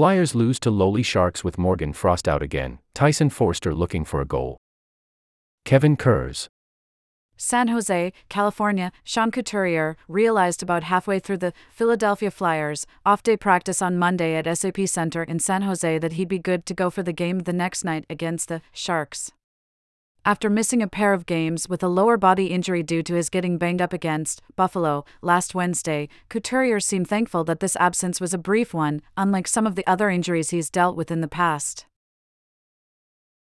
Flyers lose to lowly Sharks with Morgan Frost out again, Tyson Foerster looking for a goal. Kevin Kurz. San Jose, California, Sean Couturier realized about halfway through the Philadelphia Flyers off day practice on Monday at SAP Center in San Jose that he'd be good to go for the game the next night against the Sharks. After missing a pair of games with a lower body injury due to his getting banged up against Buffalo last Wednesday, Couturier seemed thankful that this absence was a brief one, unlike some of the other injuries he's dealt with in the past.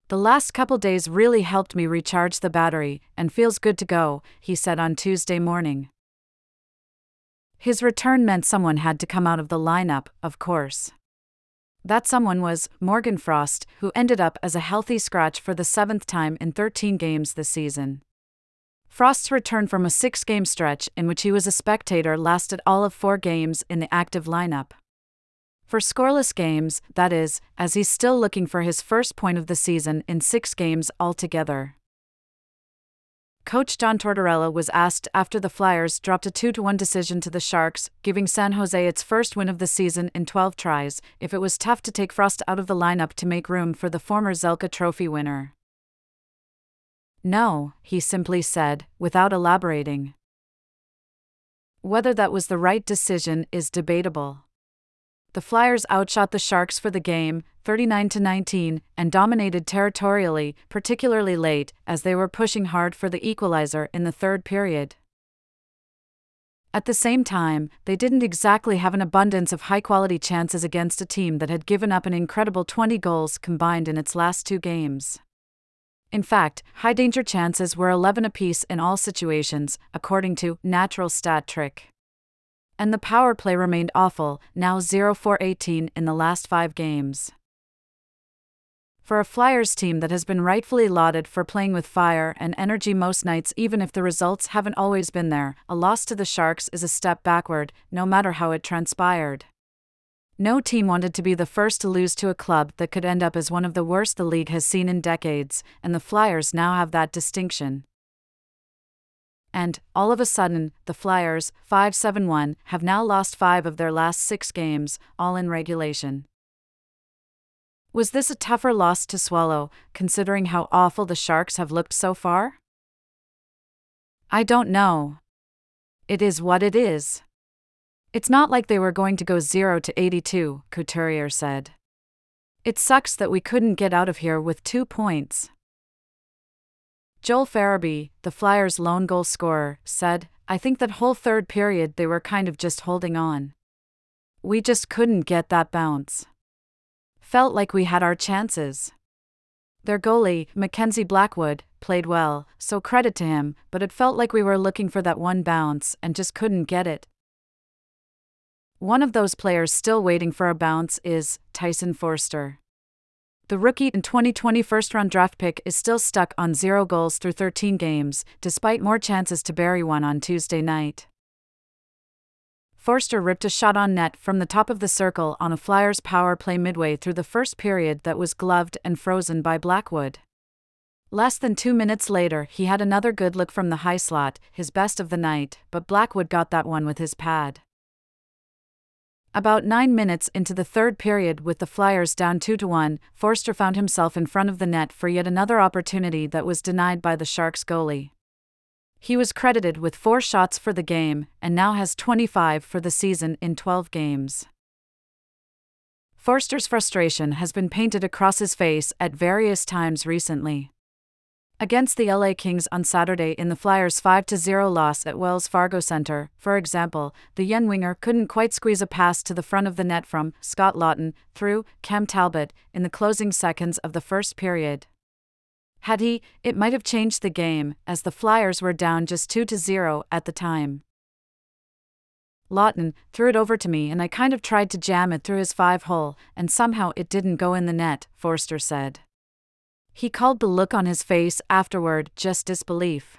The last couple days really helped me recharge the battery, and feels good to go, he said on Tuesday morning. His return meant someone had to come out of the lineup, of course. That someone was Morgan Frost, who ended up as a healthy scratch for the seventh time in 13 games this season. Frost's return from a six game stretch in which he was a spectator lasted all of four games in the active lineup. For scoreless games, that is, as he's still looking for his first point of the season in six games altogether. Coach John Tortorella was asked after the Flyers dropped a 2 1 decision to the Sharks, giving San Jose its first win of the season in 12 tries, if it was tough to take Frost out of the lineup to make room for the former Selke Trophy winner. No, he simply said, without elaborating. Whether that was the right decision is debatable. The Flyers outshot the Sharks for the game, 39 to 19, and dominated territorially, particularly late, as they were pushing hard for the equalizer in the third period. At the same time, they didn't exactly have an abundance of high quality chances against a team that had given up an incredible 20 goals combined in its last two games. In fact, high danger chances were 11 apiece in all situations, according to Natural Stat Trick and the power play remained awful, now 0 4 18 in the last five games. For a Flyers team that has been rightfully lauded for playing with fire and energy most nights, even if the results haven't always been there, a loss to the Sharks is a step backward, no matter how it transpired. No team wanted to be the first to lose to a club that could end up as one of the worst the league has seen in decades, and the Flyers now have that distinction and, all of a sudden, the Flyers, 571, have now lost five of their last six games, all in regulation. Was this a tougher loss to swallow, considering how awful the Sharks have looked so far? I don't know. It is what it is. It's not like they were going to go 0 to 82, Couturier said. It sucks that we couldn't get out of here with two points. Joel Farabee, the Flyers' lone goal scorer, said, I think that whole third period they were kind of just holding on. We just couldn't get that bounce. Felt like we had our chances. Their goalie, Mackenzie Blackwood, played well, so credit to him, but it felt like we were looking for that one bounce and just couldn't get it. One of those players still waiting for a bounce is Tyson Foerster. The rookie and 2020 first round draft pick is still stuck on zero goals through 13 games, despite more chances to bury one on Tuesday night. Foerster ripped a shot on net from the top of the circle on a Flyers power play midway through the first period that was gloved and frozen by Blackwood. Less than two minutes later, he had another good look from the high slot, his best of the night, but Blackwood got that one with his pad. About nine minutes into the third period, with the Flyers down 2 to 1, Foerster found himself in front of the net for yet another opportunity that was denied by the Sharks goalie. He was credited with four shots for the game and now has 25 for the season in 12 games. Foerster's frustration has been painted across his face at various times recently. Against the LA Kings on Saturday in the Flyers' 5 0 loss at Wells Fargo Center, for example, the young winger couldn't quite squeeze a pass to the front of the net from Scott Laughton through Cam Talbot in the closing seconds of the first period. Had he, it might have changed the game, as the Flyers were down just 2 0 at the time. Laughton threw it over to me and I kind of tried to jam it through his five hole, and somehow it didn't go in the net, Foerster said. He called the look on his face afterward just disbelief.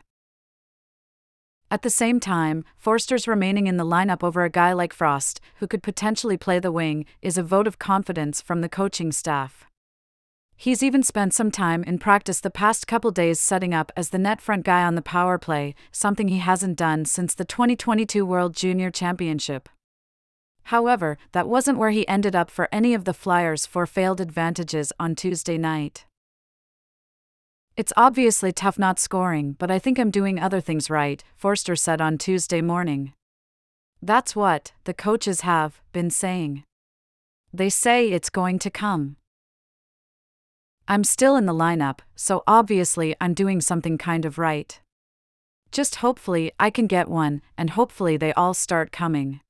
At the same time, Foerster's remaining in the lineup over a guy like Frost, who could potentially play the wing, is a vote of confidence from the coaching staff. He's even spent some time in practice the past couple days setting up as the net front guy on the power play, something he hasn't done since the 2022 World Junior Championship. However, that wasn't where he ended up for any of the Flyers' four failed advantages on Tuesday night. It's obviously tough not scoring, but I think I'm doing other things right, Foerster said on Tuesday morning. That's what the coaches have been saying. They say it's going to come. I'm still in the lineup, so obviously I'm doing something kind of right. Just hopefully I can get one, and hopefully they all start coming.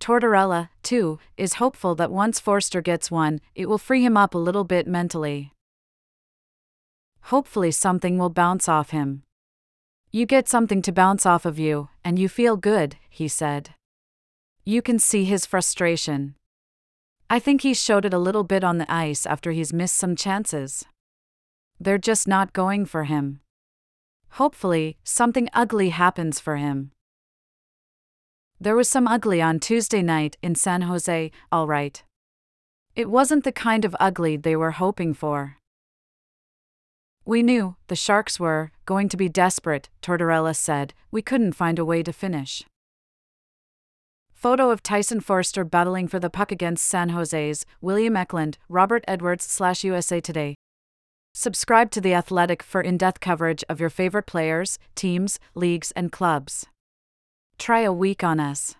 Tortorella, too, is hopeful that once Foerster gets one, it will free him up a little bit mentally. Hopefully, something will bounce off him. You get something to bounce off of you, and you feel good, he said. You can see his frustration. I think he showed it a little bit on the ice after he's missed some chances. They're just not going for him. Hopefully, something ugly happens for him. There was some ugly on Tuesday night in San Jose, all right. It wasn't the kind of ugly they were hoping for. We knew, the Sharks were, going to be desperate, Tortorella said, we couldn't find a way to finish. Photo of Tyson Foerster battling for the puck against San Jose's William Eklund, Robert Edwards slash USA Today. Subscribe to The Athletic for in depth coverage of your favorite players, teams, leagues, and clubs. Try a week on us.